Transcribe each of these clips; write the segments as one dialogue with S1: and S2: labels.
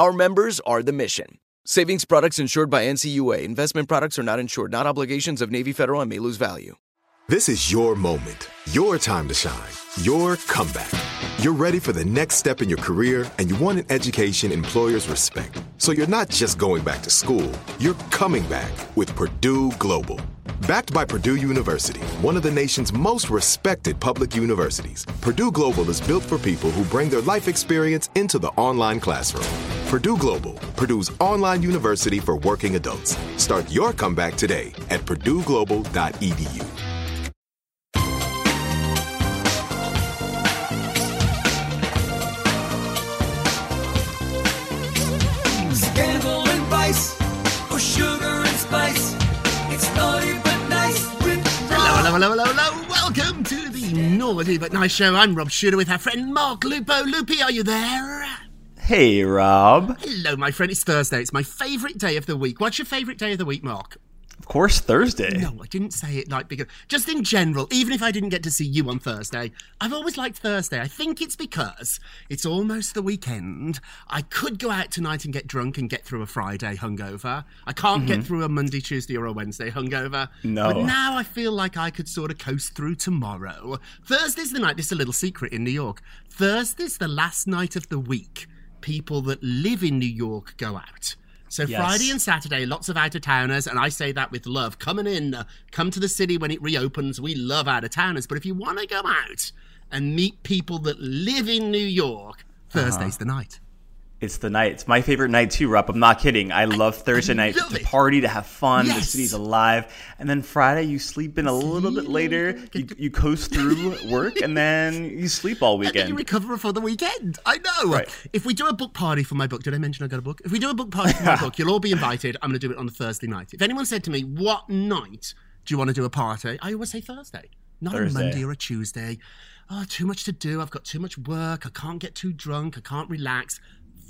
S1: Our members are the mission. Savings products insured by NCUA. Investment products are not insured, not obligations of Navy Federal and may lose value.
S2: This is your moment, your time to shine, your comeback. You're ready for the next step in your career and you want an education employers respect. So you're not just going back to school, you're coming back with Purdue Global. Backed by Purdue University, one of the nation's most respected public universities, Purdue Global is built for people who bring their life experience into the online classroom. Purdue Global, Purdue's online university for working adults. Start your comeback today at purdueglobal.edu.
S3: Scandal and vice, or sugar and spice. It's naughty but nice
S4: Hello, hello, hello, hello, hello. Welcome to the Naughty But Nice Show. I'm Rob Shooter with our friend Mark Lupo. Loopy, are you there?
S5: Hey, Rob.
S4: Hello, my friend. It's Thursday. It's my favourite day of the week. What's your favourite day of the week, Mark?
S5: Of course, Thursday.
S4: No, I didn't say it like because just in general, even if I didn't get to see you on Thursday, I've always liked Thursday. I think it's because it's almost the weekend. I could go out tonight and get drunk and get through a Friday hungover. I can't get mm-hmm. through a Monday, Tuesday, or a Wednesday hungover.
S5: No.
S4: But now I feel like I could sort of coast through tomorrow. Thursday's the night. This is a little secret in New York. Thursday's the last night of the week. People that live in New York go out. So
S5: Yes.
S4: Friday and Saturday, lots of out of towners, and I say that with love. Coming in, uh, come to the city when it reopens. We love out of towners, but if you want to go out and meet people that live in New York, Thursday's the night.
S5: It's the night. It's my favorite night too, Rob. I'm not kidding. I love Thursday night
S4: love
S5: to party, to have fun. The city's alive. And then Friday, you sleep in a little bit later. You, you coast through work, and then you sleep all
S4: And you
S5: weekend.
S4: recover for the weekend. I know.
S5: Right.
S4: If we do a book party for my book, did I mention I got a book? If we do a book party for my book, you'll all be invited. I'm going to do it on a Thursday night. If anyone said to me, "What night do you want to do a party?" I always say Thursday, not
S5: Thursday.
S4: a Monday or a Tuesday. Oh, too much to do. I've got too much work. I can't get too drunk. I can't relax.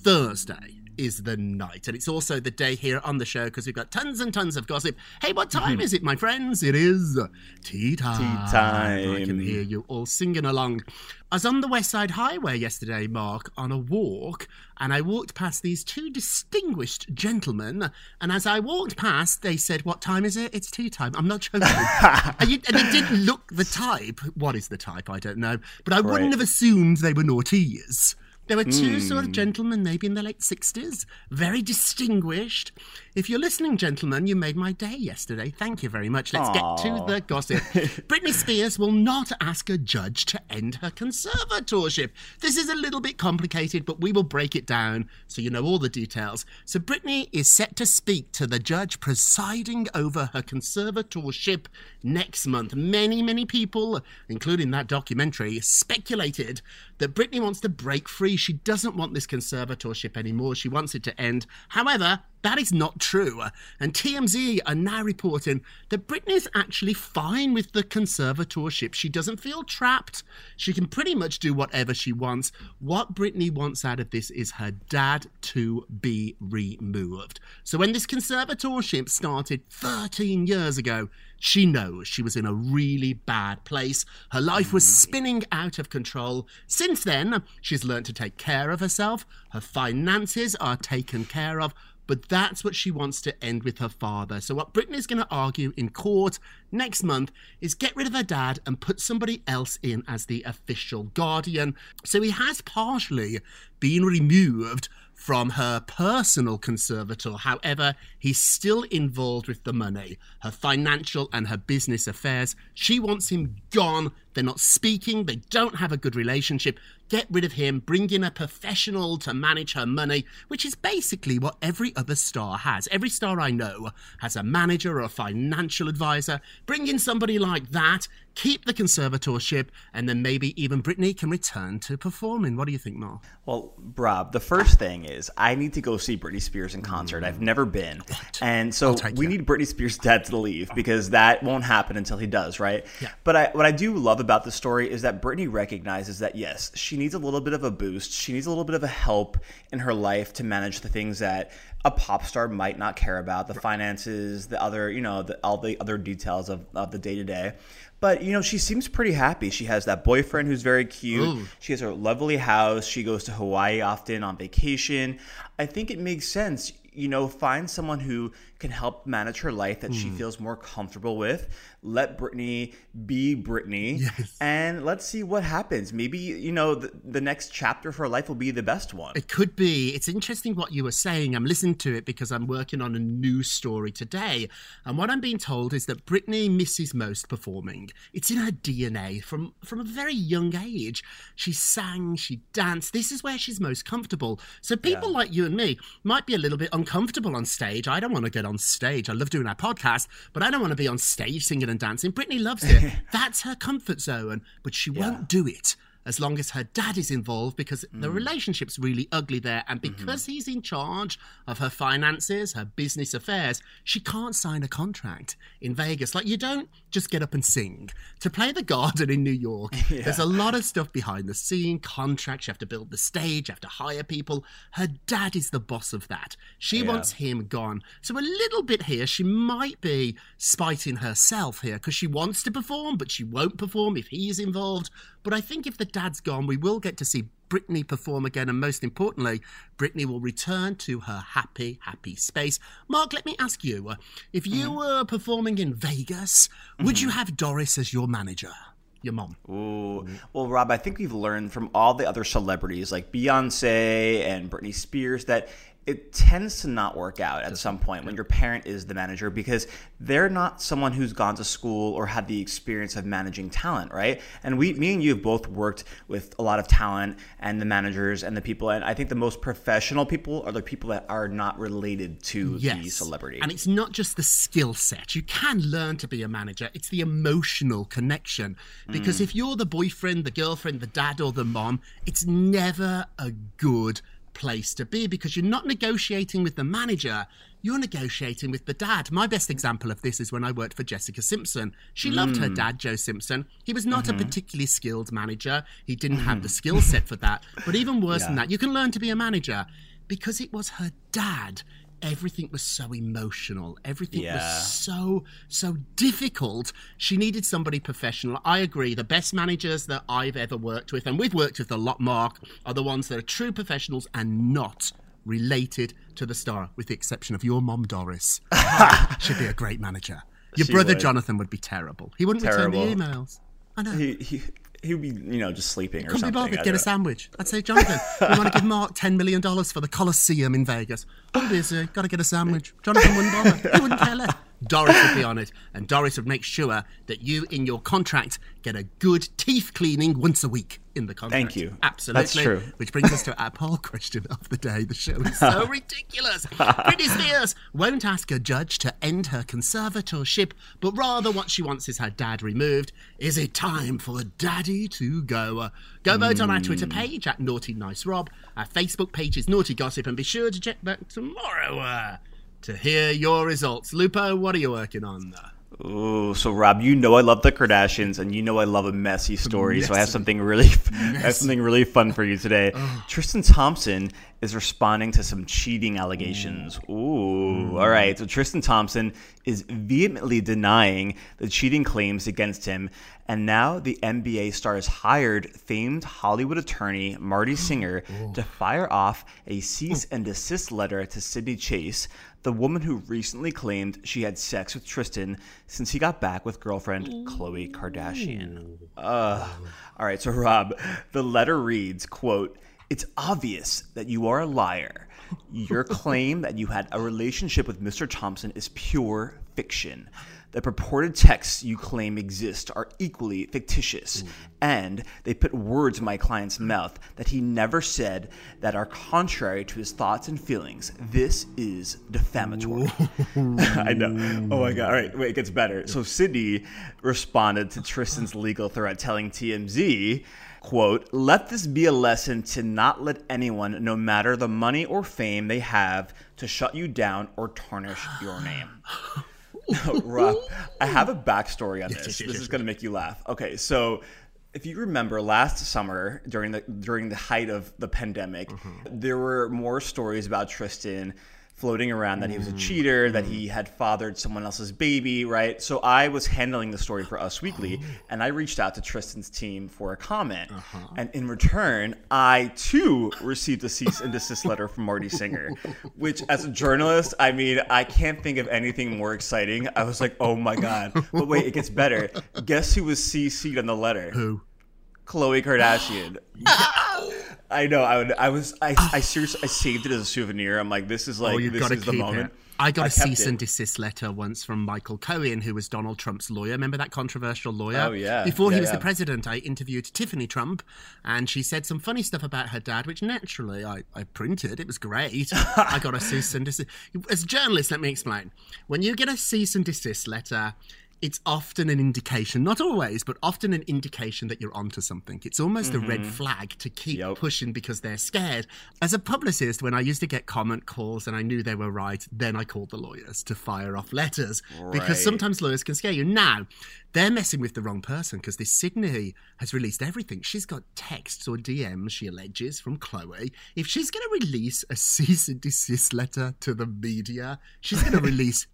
S4: Thursday is the night. And it's also the day here on the show because we've got tons and tons of gossip. Hey, what time mm-hmm. is it, my friends? It is tea time.
S5: Tea time.
S4: I can hear you all singing along. I was on the West Side Highway yesterday, Mark, on a walk, and I walked past these two distinguished gentlemen. And as I walked past, they said, What time is it? It's tea time. I'm not joking. and, you, and they didn't look the type. What is the type? I don't know. But I wouldn't have assumed they were naughties. There were two sort of hmm. gentlemen, maybe in their late 60s, very distinguished. If you're listening, gentlemen, you made my day yesterday. Thank you very much. Let's get to the gossip. Britney Spears will not ask a judge to end her conservatorship. This is a little bit complicated, but we will break it down so you know all the details. So, Britney is set to speak to the judge presiding over her conservatorship next month. Many, many people, including that documentary, speculated that Britney wants to break free. She doesn't want this conservatorship anymore. She wants it to end. However, That is not true. And TMZ are now reporting that Britney's actually fine with the conservatorship. She doesn't feel trapped. She can pretty much do whatever she wants. What Britney wants out of this is her dad to be removed. So when this conservatorship started 13 years ago, she knows she was in a really bad place. Her life was spinning out of control. Since then, she's learned to take care of herself. Her finances are taken care of. But that's what she wants to end with her father. So, what Britney's going to argue in court next month is get rid of her dad and put somebody else in as the official guardian. So, he has partially been removed from her personal conservator. However, he's still involved with the money, her financial and her business affairs. She wants him gone. They're not speaking, they don't have a good relationship. Get rid of him, bring in a professional to manage her money, which is basically what every other star has. Every star I know has a manager or a financial advisor. Bring in somebody like that, keep the conservatorship, and then maybe even Britney can return to performing. What do you think, Mark?
S5: Well, Rob, the first thing is I need to go see Britney Spears in concert. I've never been. And so we
S4: you.
S5: need Britney Spears' dad to leave because that won't happen until he does, right? Yeah. But I, what I do love about the story is that Britney recognizes that, yes, she needs a little bit of a boost. She needs a little bit of a help in her life to manage the things that a pop star might not care about the finances, the other, you know, the, all the other details of, of the day to day. But, you know, she seems pretty happy. She has that boyfriend who's very cute. She has her lovely house. She goes to Hawaii often on vacation. I think it makes sense, you know, find someone who can help manage her life that she mm. feels more comfortable with. Let Britney be Britney. And let's see what happens. Maybe, you know, the, the next chapter of her life will be the best one.
S4: It could be. It's interesting what you were saying. I'm listening to it because I'm working on a news story today. And what I'm being told is that Britney misses most performing. It's in her DNA from, from a very young age. She sang, she danced. This is where she's most comfortable. So people like you and me might be a little bit uncomfortable on stage. I don't want to get on stage. I love doing our podcast, but I don't want to be on stage singing and dancing. Britney loves it. That's her comfort zone, but she won't do it as long as her dad is involved because the mm. relationship's really ugly there. And mm-hmm. because he's in charge of her finances, her business affairs, she can't sign a contract in Vegas. Like, you don't just get up and sing. To play the garden in New York, there's a lot of stuff behind the scene contracts. You have to build the stage, you have to hire people. Her dad is the boss of that. She wants him gone. So, a little bit here, she might be spiting herself here because she wants to perform, but she won't perform if he's involved. But I think if the dad's gone, we will get to see Britney perform again, and most importantly, Britney will return to her happy, happy space. Mark, let me ask you uh, if you were performing in Vegas, would you have Doris as your manager? Your mom.
S5: Ooh. Well, Rob, I think we've learned from all the other celebrities like Beyonce and Britney Spears that it tends to not work out at some point when your parent is the manager because they're not someone who's gone to school or had the experience of managing talent, right? And we, me and you have both worked with a lot of talent and the managers and the people, and I think the most professional people are the people that are not related to the celebrity.
S4: And it's not just the skill set. You can learn to be a manager. It's the emotional connection. Because
S5: Mm.
S4: if you're the boyfriend, the girlfriend, the dad, or the mom, it's never a good place to be because you're not negotiating with the manager. You're negotiating with the dad. My best example of this is when I worked for Jessica Simpson. She loved her
S5: Mm.
S4: dad, Joe Simpson. He was not
S5: Mm-hmm.
S4: a particularly skilled manager. He didn't have the skill set for that. But even worse than that, you can learn to be a manager because it was her dad. Everything was so emotional. Everything
S5: Yeah.
S4: was so, so difficult. She needed somebody professional. I agree. The best managers that I've ever worked with, and we've worked with a lot, Mark, are the ones that are true professionals and not related to the star, with the exception of your mom, Doris. She'd be a great manager. Your
S5: She
S4: brother
S5: would.
S4: Jonathan would be terrible. He wouldn't
S5: Terrible.
S4: return the emails. I know.
S5: he, he, he would be, you know, just sleeping or
S4: Couldn't be
S5: something.
S4: bothered. Get a sandwich. I'd say, Jonathan, we want to give Mark $10 million for the Coliseum in Vegas. Busy. Got to get a sandwich. Jonathan wouldn't bother. He wouldn't care less. Doris would be on it, and Doris would make sure that you, in your contract, get a good teeth cleaning once a week in the contract.
S5: Thank you.
S4: Absolutely.
S5: That's true.
S4: Which brings us to our poll question of the day. The show is so ridiculous. Britney Spears won't ask a judge to end her conservatorship, but rather what she wants is her dad removed. Is it time for a daddy to go? Go vote on our Twitter page at Naughty Nice Rob. Our Facebook page is Naughty Gossip, and be sure to check back tomorrow uh, to hear your results. Lupo, what are you working on?
S5: Oh, so Rob, you know I love the Kardashians, and you know I love a messy story. So I have something really, I have something really fun for you today. Oh. Tristan Thompson is responding to some cheating allegations. Oh. Ooh, hmm. all right. So Tristan Thompson is vehemently denying the cheating claims against him, and now the NBA star has hired famed Hollywood attorney Marty Singer to fire off a cease and desist letter to Sydney Chase, the woman who recently claimed she had sex with Tristan since he got back with girlfriend Khloe Kardashian. Ugh. All right, so Rob, the letter reads, quote, "It's obvious that you are a liar. Your claim that you had a relationship with Mr. Thompson is pure fiction. The purported texts you claim exist are equally fictitious, mm. and they put words in my client's mouth that he never said that are contrary to his thoughts and feelings. This is defamatory. I know. Oh my god. All right, wait, it gets better. So Sydney responded to Tristan's legal threat telling TMZ, quote, "Let this be a lesson to not let anyone, no matter the money or fame they have, to shut you down or tarnish your name." Rob, I have a backstory on this.
S4: yes, yes,
S5: this
S4: yes,
S5: is going to make you laugh. Okay, so if you remember last summer during the during the height of the pandemic,
S4: Mm-hmm.
S5: there were more stories about Tristan floating around that he was a cheater, that he had fathered someone else's baby, right? So I was handling the story for Us Weekly,
S4: Oh.
S5: and I reached out to Tristan's team for a comment.
S4: Uh-huh.
S5: And in return, I too received a cease and desist letter from Marty Singer, which as a journalist, I mean, I can't think of anything more exciting. I was like, oh my God. But wait, it gets better. Guess who was CC'd on the letter?
S4: Who?
S5: Khloe Kardashian. I know. I would. I was. I. I seriously. I saved it as a souvenir. I'm like, this is oh, like.
S4: oh, you've
S5: this
S4: got to
S5: is
S4: keep
S5: the moment.
S4: it. I got a cease
S5: it.
S4: and desist letter once from Michael Cohen, who was Donald Trump's lawyer. Remember that controversial lawyer?
S5: Oh, yeah.
S4: Before
S5: Yeah,
S4: he was
S5: yeah.
S4: the president, I interviewed Tiffany Trump, and she said some funny stuff about her dad, which naturally I, I printed. It was great. I got a cease and desist. As a journalist, let me explain. When you get a cease and desist letter, it's often an indication, not always, but often an indication that you're onto something. It's almost a red flag to keep
S5: Mm-hmm. Yep.
S4: pushing because they're scared. As a publicist, when I used to get comment calls and I knew they were right, then I called the lawyers to fire off letters because sometimes lawyers can scare you. Now, they're messing with the wrong person because this Sydney has released everything. She's got texts or DMs, she alleges, from Khloe. If she's going to release a cease and desist letter to the media, she's going to release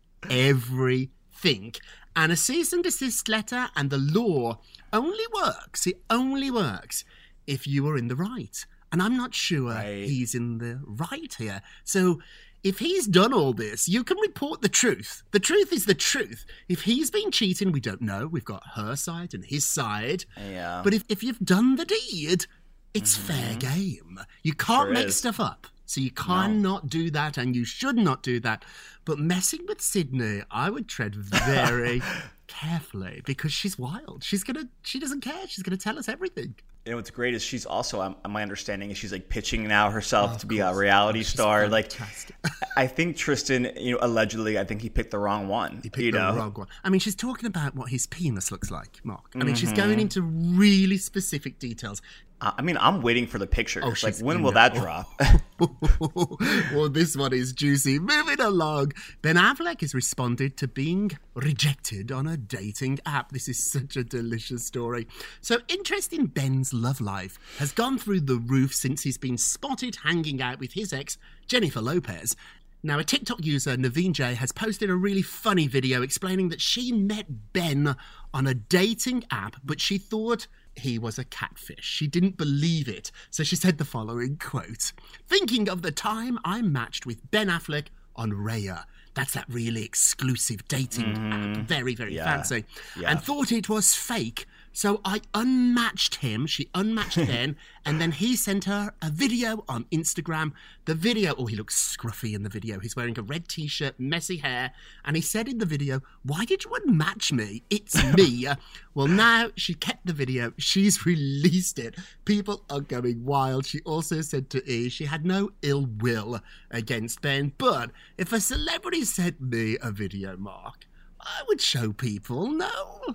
S4: everything. And a cease and desist letter and the law only works, it only works if you are in the right. And I'm not sure
S5: Right.
S4: he's in the right here. So if he's done all this, you can report the truth. The truth is the truth. If he's been cheating, we don't know. We've got her side and his side.
S5: Yeah.
S4: But if, if you've done the deed, it's mm-hmm. fair game. You can't
S5: Sure
S4: make
S5: is.
S4: stuff up. So you cannot do that and you should not do that. But messing with Sydney, I would tread very carefully because she's wild. She's gonna she doesn't care. She's gonna tell us everything.
S5: You know what's great is she's also, um, my understanding is she's like pitching now herself
S4: Oh,
S5: to be a reality
S4: Oh, she's
S5: star. Like. I think Tristan, you know, allegedly, I think he picked the wrong one.
S4: He picked the
S5: know,
S4: wrong one. I mean, she's talking about what his penis looks like, Mark. I mean, she's
S5: Mm-hmm.
S4: going into really specific details.
S5: I mean, I'm waiting for the pictures.
S4: Oh,
S5: like, when will
S4: it.
S5: that
S4: Oh.
S5: drop?
S4: well, this one is juicy. Moving along. Ben Affleck has responded to being rejected on a dating app. This is such a delicious story. So, interest in Ben's love life has gone through the roof since he's been spotted hanging out with his ex, Jennifer Lopez. Now, a TikTok user, Naveen J, has posted a really funny video explaining that she met Ben on a dating app, but she thought he was a catfish. She didn't believe it. So she said the following quote Thinking of the time I matched with Ben Affleck on Raya. That's that really exclusive dating app. Mm. Very, very
S5: Yeah.
S4: fancy.
S5: Yeah.
S4: And thought it was fake. So I unmatched him. She unmatched Ben. And then he sent her a video on Instagram. The video, oh, he looks scruffy in the video. He's wearing a red t shirt, messy hair. And he said in the video, Why did you unmatch me? It's me. well, now she kept the video. She's released it. People are going wild. She also said to E she had no ill will against Ben. But if a celebrity sent me a video, Mark, I would show people. No.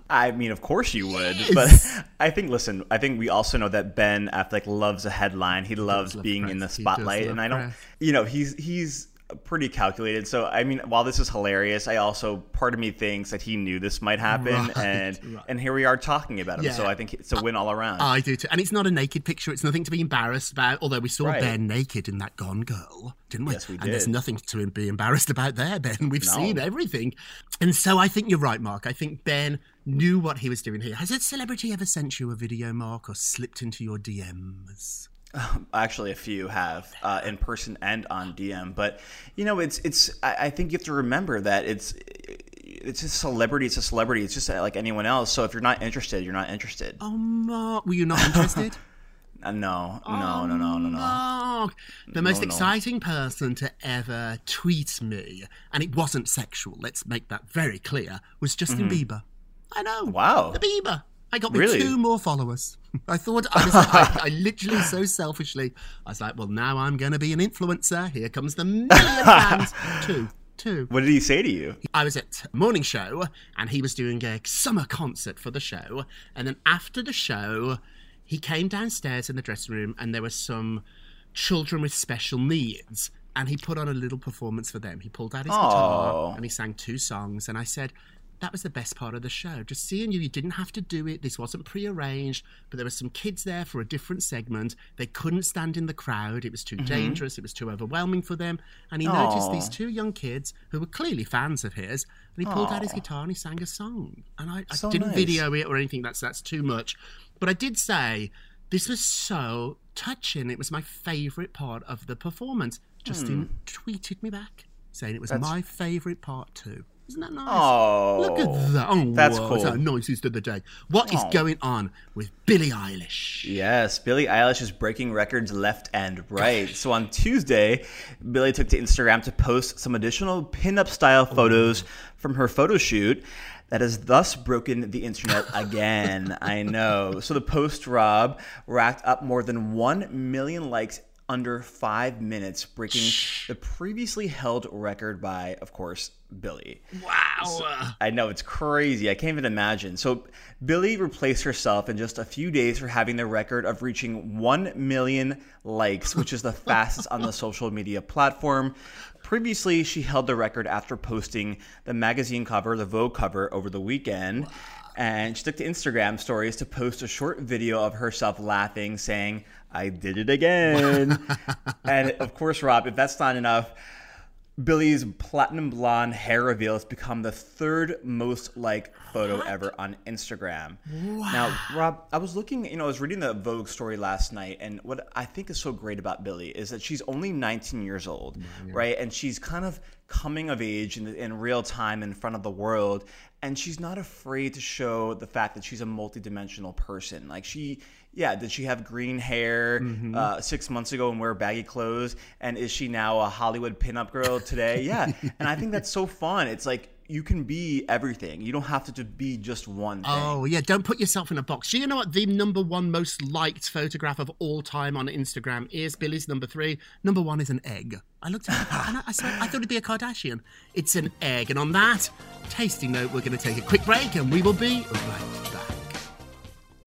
S5: I mean, of course you would,
S4: Yes.
S5: but I think, listen, I think we also know that Ben Affleck loves a headline. He loves
S4: love
S5: being in the.
S4: He
S5: spotlight, and I don't,
S4: press.
S5: you know, he's he's pretty calculated. So I mean, while this is hilarious, I also part of me thinks that he knew this might happen,
S4: Right,
S5: and
S4: right.
S5: and here we are talking about him.
S4: Yeah.
S5: So I think it's a win all around.
S4: I do too. And it's not a naked picture. It's nothing to be embarrassed about. Although we saw
S5: Right.
S4: Ben naked in that Gone Girl, didn't we?
S5: Yes, we did.
S4: And there's nothing to be embarrassed about there, Ben. We've
S5: No.
S4: seen everything. And so I think you're right, Mark. I think Ben knew what he was doing here. Has a celebrity ever sent you a video, Mark, or slipped into your DMs?
S5: Actually, a few have uh, in person and on DM. But you know, it's it's. I, I think you have to remember that it's it's a celebrity. It's a celebrity. It's just like anyone else. So if you're not interested, you're not interested.
S4: Oh, Mark, were you not interested?
S5: Uh, no, no, no, no, no, no.
S4: The most
S5: No, no.
S4: exciting person to ever tweet me, and it wasn't sexual, let's make that very clear, was Justin Bieber. I know.
S5: Mm-hmm. Wow.
S4: The Bieber. I got me
S5: Really?
S4: two more followers. I thought I was, I, I literally so selfishly, I was like, well, now I'm going to be an influencer. Here comes the million fans. two, two.
S5: What did he say to you?
S4: I was at morning show and he was doing a summer concert for the show. And then after the show, he came downstairs in the dressing room and there were some children with special needs. And he put on a little performance for them. He pulled out his
S5: Aw.
S4: guitar and he sang two songs. And I said, that was the best part of the show. Just seeing you, you didn't have to do it. This wasn't prearranged, but there were some kids there for a different segment. They couldn't stand in the crowd. It was too dangerous. It was too overwhelming for them. And he noticed these two young kids who were clearly fans of his, and he pulled out his guitar and he sang a song. And I, I
S5: So
S4: didn't
S5: nice.
S4: video it or anything. That's that's too much. But I did say this was so touching. It was my favourite part of the performance. Justin tweeted me back saying it was
S5: Hmm. That's-
S4: my favourite part too. Isn't that nice?
S5: Oh,
S4: Look at that. Oh,
S5: That's
S4: wow,
S5: cool.
S4: Our nicest of the day. What is
S5: Oh.
S4: going on with Billie Eilish?
S5: Yes, Billie Eilish is breaking records left and right. So on Tuesday, Billie took to Instagram to post some additional pinup style oh. photos from her photo shoot that has thus broken the internet again. I know. So the post, Rob, racked up more than 1 million likes under five minutes, breaking the previously held record by, of course, Billie.
S4: Wow.
S5: I know it's crazy. I can't even imagine. So Billie replaced herself in just a few days for having the record of reaching 1 million likes, which is the fastest on the social media platform. Previously, she held the record after posting the magazine cover, the Vogue cover, over the weekend. And she took to Instagram stories to post a short video of herself laughing, saying, I did it again. and of course, Rob, if that's not enough, Billie's platinum blonde hair reveal has become the third most liked photo ever on Instagram. Now, Rob, I was looking, you know, I was reading the Vogue story last night, and what I think is so great about Billie is that she's only 19 years old, mm, right? And she's kind of coming of age in, in real time in front of the world, and she's not afraid to show the fact that she's a multidimensional person. Like she, yeah, did she have green hair uh, six months ago and wear baggy clothes? And is she now a Hollywood pinup girl today? Yeah, and I think that's so fun. It's like you can be everything. You don't have to, be just one thing.
S4: Oh, yeah, don't put yourself in a box. Do you know what the number one most liked photograph of all time on Instagram is? Billie's number three. Number one is an egg. I looked at it and I, I, swear, I thought it'd be a Kardashian. It's an egg. And on that tasty note, we're going to take a quick break and we will be right back.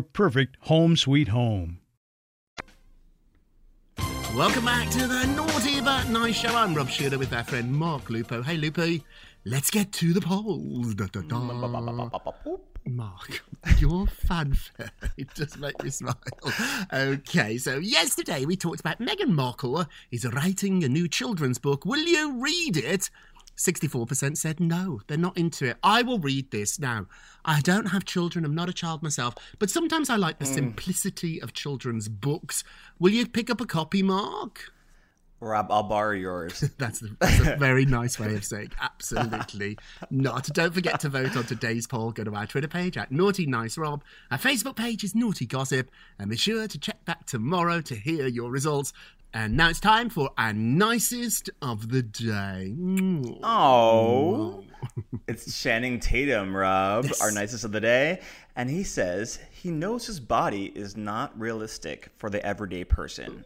S6: perfect home sweet home.
S4: Welcome back to the Naughty But Nice Show. I'm Rob Shooter with our friend Mark Lupo. Hey, Lupo, let's get to the polls. Da, da, da. Mark, your fanfare, it does make me smile. Okay, so yesterday we talked about Meghan Markle is writing a new children's book. Will you read it? 64% said no, they're not into it. I will read this now. I don't have children, I'm not a child myself, but sometimes I like the hmm. simplicity of children's books. Will you pick up a copy, Mark?
S5: Rob, I'll borrow yours.
S4: That's, the, that's a very nice way of saying absolutely not. Don't forget to vote on today's poll. Go to our Twitter page at Naughty Nice Rob. Our Facebook page is Naughty Gossip. And be sure to check back tomorrow to hear your results. And now it's time for our nicest of the day. Mm.
S5: Oh, mm. it's Channing Tatum, Rob, our nicest of the day. And he says he knows his body is not realistic for the everyday person.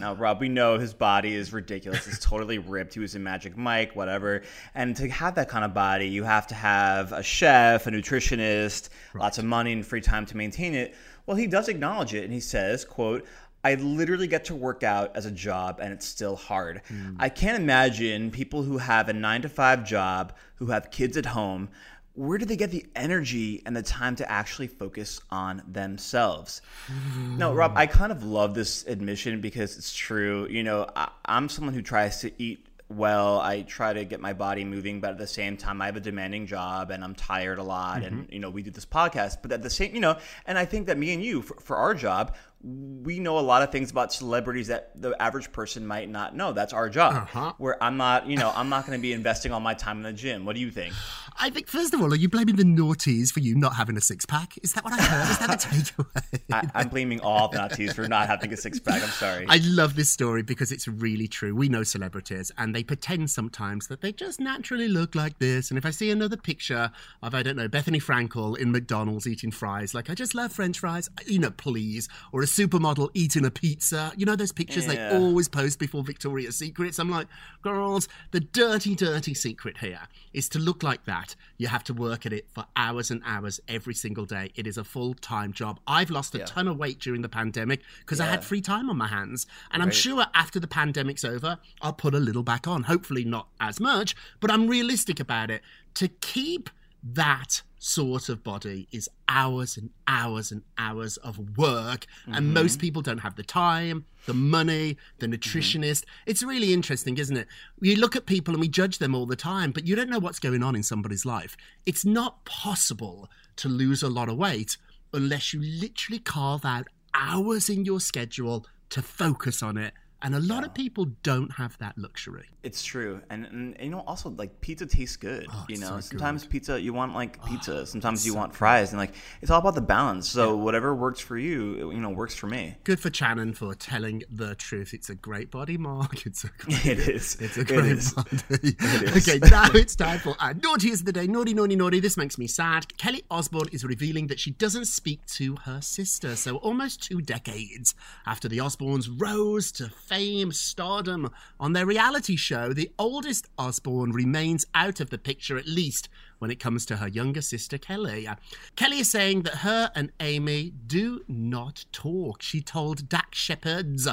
S5: Now, Rob, we know his body is ridiculous. It's totally ripped. He was in Magic Mike, whatever. And to have that kind of body, you have to have a chef, a nutritionist, lots of money and free time to maintain it. Well, he does acknowledge it, and he says, "quote." I literally get to work out as a job and it's still hard. Hmm. I can't imagine people who have a nine to five job, who have kids at home, where do they get the energy and the time to actually focus on themselves? No, Rob, I kind of love this admission because it's true. You know, I, I'm someone who tries to eat well. I try to get my body moving, but at the same time, I have a demanding job and I'm tired a lot. And, mm-hmm. you know, we do this podcast, but at the same, you know, and I think that me and you, for, for our job, we know a lot of things about celebrities that the average person might not know. That's our job.
S4: Uh-huh.
S5: Where I'm not, you know, I'm not going to be investing all my time in the gym. What do you think?
S4: I think, first of all, are you blaming the naughties for you not having a six pack? Is that what I heard? Is that the takeaway?
S5: I, I'm blaming all the naughties for not having a six pack. I'm sorry.
S4: I love this story because it's really true. We know celebrities and they pretend sometimes that they just naturally look like this. And if I see another picture of, I don't know, Bethenny Frankel in McDonald's eating fries, like, I just love French fries, you know, please. Or a supermodel eating a pizza. You know, those pictures
S5: Yeah.
S4: they always post before Victoria's Secrets? I'm like, girls, the dirty, dirty secret here is to look like that. You have to work at it for hours and hours every single day. It is a full time job. I've lost a ton of weight during the pandemic because I had free time on my hands. And I'm sure after the pandemic's over, I'll put a little back on. Hopefully, not as much, but I'm realistic about it. To keep that sort of body is hours and hours and hours of work. And mm-hmm. most people don't have the time, the money, the mm-hmm. nutritionist. It's really interesting, isn't it? We look at people and we judge them all the time, but you don't know what's going on in somebody's life. It's not possible to lose a lot of weight unless you literally carve out hours in your schedule to focus on it. And a lot of people don't have that luxury.
S5: It's true, and, and you know, also like pizza tastes good. Oh,
S4: you
S5: know,
S4: so
S5: sometimes pizza you want like oh, pizza, sometimes you want fries, and like it's all about the balance. So whatever works for you, you know, works for me.
S4: Good for Channing for telling the truth. It's a great body, Mark. It's a great,
S5: It is.
S4: It's a great
S5: is.
S4: body.
S5: is.
S4: Okay, now it's time for our naughtiest of the day. Naughty, naughty, naughty. This makes me sad. Kelly Osbourne is revealing that she doesn't speak to her sister. So almost two decades after the Osbournes rose to fame, stardom on their reality show, the oldest Osbourne remains out of the picture, at least when it comes to her younger sister Kelly. Kelly is saying that her and Aimee do not talk. She told Dax Shepard's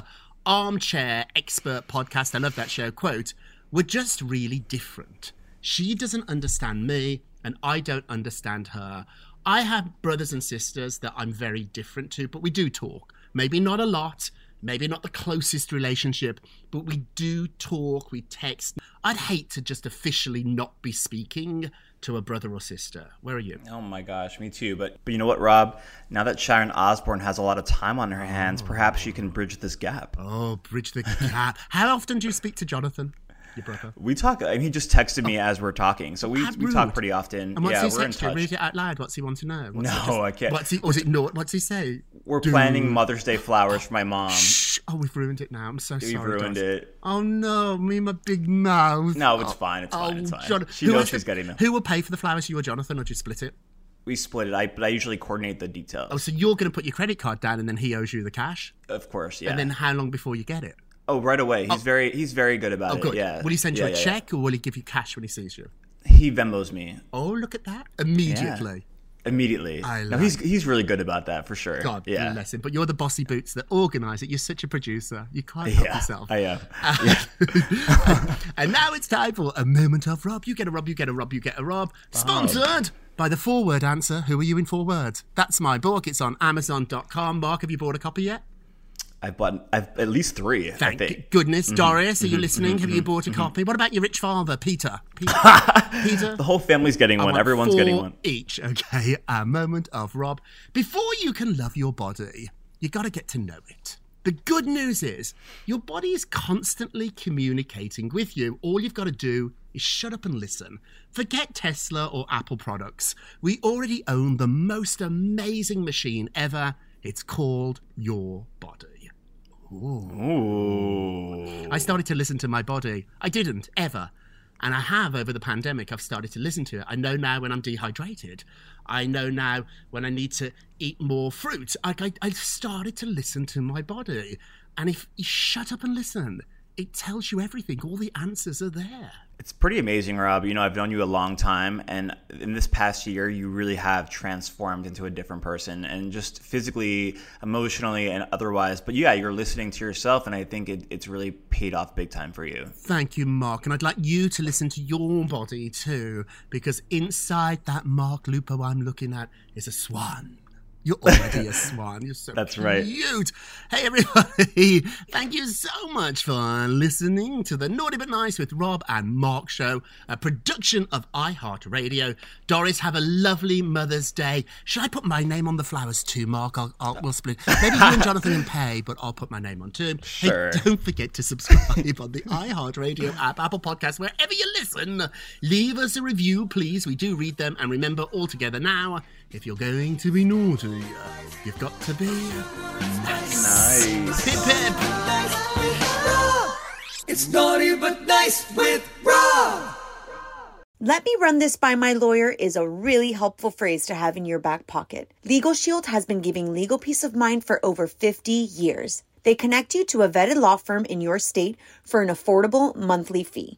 S4: armchair expert podcast, I love that show, quote, we're just really different. She doesn't understand me, and I don't understand her. I have brothers and sisters that I'm very different to, but we do talk. Maybe not a lot, maybe not the closest relationship, but we do talk, we text. I'd hate to just officially not be speaking to a brother or sister. Where are you?
S5: Oh my gosh, me too. But but you know what, Rob? Now that Sharon Osbourne has a lot of time on her hands, oh. perhaps she can bridge this gap.
S4: Oh, bridge the gap. How often do you speak to Jonathan? Your brother.
S5: We talk. I mean, he just texted me oh. as we're talking, so we,
S4: How
S5: we talk pretty often.
S4: And what's
S5: yeah,
S4: he
S5: we're in touch.
S4: Read it out loud. What's he want to know? What's
S5: No,
S4: just-
S5: I can't.
S4: What's he? Was it not? What's he say?
S5: We're
S4: Dude.
S5: planning Mother's Day flowers oh, for my mom.
S4: Shh. Oh, we've ruined it now. I'm so
S5: We've
S4: sorry.
S5: ruined
S4: Doris.
S5: it.
S4: Oh no, me and my big mouth.
S5: No, it's
S4: Oh,
S5: fine. It's fine. It's
S4: oh,
S5: fine.
S4: Jon-
S5: She
S4: who
S5: knows she's
S4: to-
S5: getting them.
S4: Who will pay for the flowers? You or Jonathan, or do you split it?
S5: We split it. I but I usually coordinate the details.
S4: Oh, so you're going to put your credit card down, and then he owes you the cash.
S5: Of course, yeah.
S4: And then how long before you get it?
S5: Oh, right away. He's oh. very he's very good about
S4: Oh,
S5: it. Yeah.
S4: Will he send you
S5: Yeah,
S4: a
S5: yeah,
S4: check, or will he give you cash when he sees you?
S5: He Venmos me
S4: Oh, look at that! Immediately.
S5: immediately.
S4: I
S5: no,
S4: like
S5: he's he's really good about that for sure.
S4: God
S5: yeah.
S4: bless him. But you're the bossy boots that organise it. You're such a producer. You can't help
S5: Yeah,
S4: yourself.
S5: I am.
S4: and now it's time for a moment of Rob. You get a Rob, you get a Rob, you get a Rob. Sponsored by the four word answer. Who are you in four words? That's my book. It's on Amazon.com. Mark, have you bought a copy yet?
S5: I've bought I've at least three. I
S4: Thank goodness. Doris, are you
S5: mhm,
S4: listening?
S5: mhm,
S4: have you
S5: mhm,
S4: bought a
S5: mhm.
S4: copy? What about your rich father, Peter? Peter? Peter?
S5: The whole family's getting
S4: I
S5: one. Everyone's getting one.
S4: Each, okay. A moment of Rob. Before you can love your body, you got to get to know it. The good news is your body is constantly communicating with you. All you've got to do is shut up and listen. Forget Tesla or Apple products. We already own the most amazing machine ever. It's called your body.
S5: Ooh.
S4: I started to listen to my body. I didn't ever. And I have over the pandemic, I've started to listen to it. I know now when I'm dehydrated. I know now when I need to eat more fruit. I, I, I've started to listen to my body. And if you shut up and listen, it tells you everything. All the answers are there.
S5: It's pretty amazing, Rob. You know, I've known you a long time, and in this past year, you really have transformed into a different person, and just physically, emotionally, and otherwise. But yeah, you're listening to yourself, and I think it, it's really paid off big time for you.
S4: Thank you, Mark. And I'd like you to listen to your body too, because inside that Mark Lupo I'm looking at is a swan. You're already a swan. You're so
S5: That's right.
S4: cute. Hey, everybody. Thank you so much for listening to the Naughty But Nice with Rob and Mark show, a production of iHeartRadio. Doris, have a lovely Mother's Day. Should I put my name on the flowers too, Mark? I'll, I'll, we'll split. Maybe you and Jonathan can pay, but I'll put my name on too.
S5: Sure.
S4: Hey, don't forget to subscribe on the iHeartRadio app, Apple Podcasts, wherever you listen. Leave us a review, please. We do read them. And remember, all together now, if you're going to be naughty, you've got to be nice.
S5: Nice.
S4: Pip, pip.
S3: It's naughty but nice with Rob.
S7: Let me run this by my lawyer is a really helpful phrase to have in your back pocket. Legal Shield has been giving legal peace of mind for over 50 years. They connect you to a vetted law firm in your state for an affordable monthly fee.